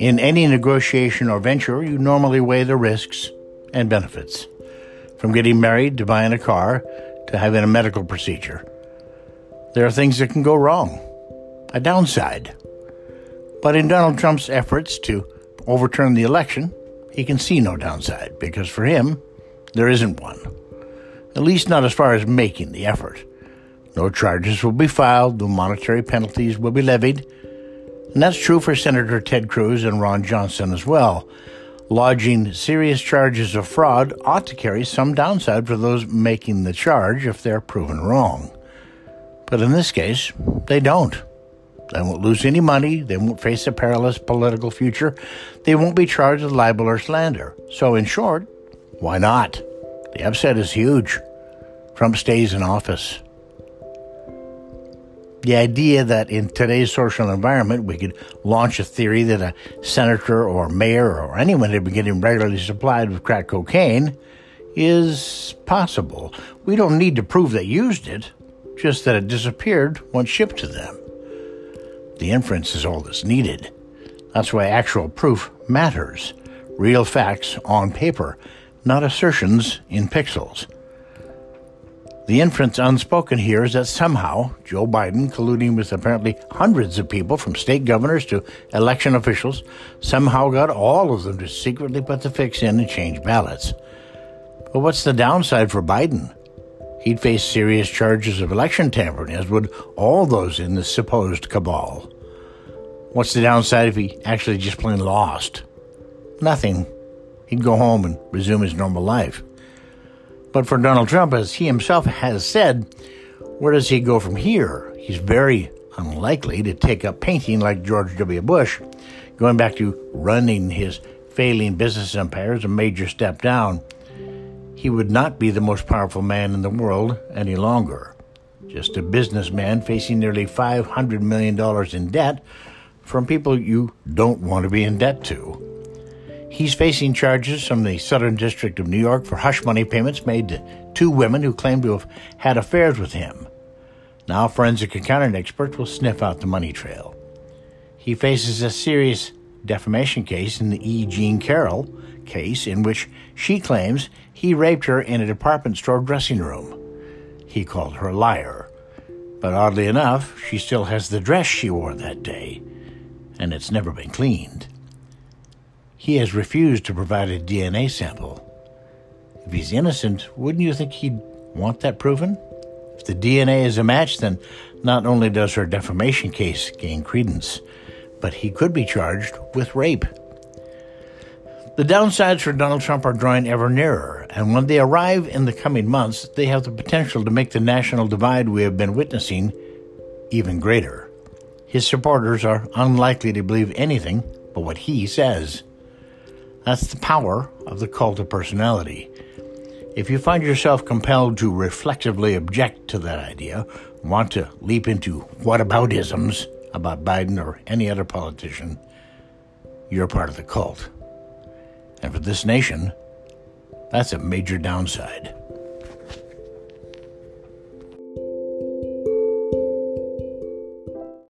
In any negotiation or venture, you normally weigh the risks and benefits. From getting married to buying a car to having a medical procedure. There are things that can go wrong, a downside. But in Donald Trump's efforts to overturn the election, he can see no downside because for him, there isn't one. At least not as far as making the effort. No charges will be filed, no monetary penalties will be levied. And that's true for Senator Ted Cruz and Ron Johnson as well. Lodging serious charges of fraud ought to carry some downside for those making the charge if they're proven wrong. But in this case, they don't. They won't lose any money. They won't face a perilous political future. They won't be charged with libel or slander. So, in short, why not? The upset is huge. Trump stays in office. The idea that in today's social environment we could launch a theory that a senator or mayor or anyone had been getting regularly supplied with crack cocaine is possible. We don't need to prove they used it, just that it disappeared once shipped to them. The inference is all that's needed. That's why actual proof matters. Real facts on paper, not assertions in pixels. The inference unspoken here is that somehow Joe Biden, colluding with apparently hundreds of people from state governors to election officials, somehow got all of them to secretly put the fix in and change ballots. But what's the downside for Biden? He'd face serious charges of election tampering, as would all those in the supposed cabal. What's the downside if he actually just plain lost? Nothing. He'd go home and resume his normal life. But for Donald Trump, as he himself has said, where does he go from here? He's very unlikely to take up painting like George W. Bush. Going back to running his failing business empire is a major step down he would not be the most powerful man in the world any longer. Just a businessman facing nearly $500 million in debt from people you don't want to be in debt to. He's facing charges from the Southern District of New York for hush money payments made to two women who claim to have had affairs with him. Now, forensic accounting experts will sniff out the money trail. He faces a serious defamation case in the E. Jean Carroll case in which she claims he raped her in a department store dressing room. He called her a liar. But oddly enough, she still has the dress she wore that day, and it's never been cleaned. He has refused to provide a DNA sample. If he's innocent, wouldn't you think he'd want that proven? If the DNA is a match, then not only does her defamation case gain credence, but he could be charged with rape. The downsides for Donald Trump are drawing ever nearer, and when they arrive in the coming months, they have the potential to make the national divide we have been witnessing even greater. His supporters are unlikely to believe anything but what he says. That's the power of the cult of personality. If you find yourself compelled to reflexively object to that idea, want to leap into whataboutisms about Biden or any other politician, you're part of the cult. And for this nation, that's a major downside.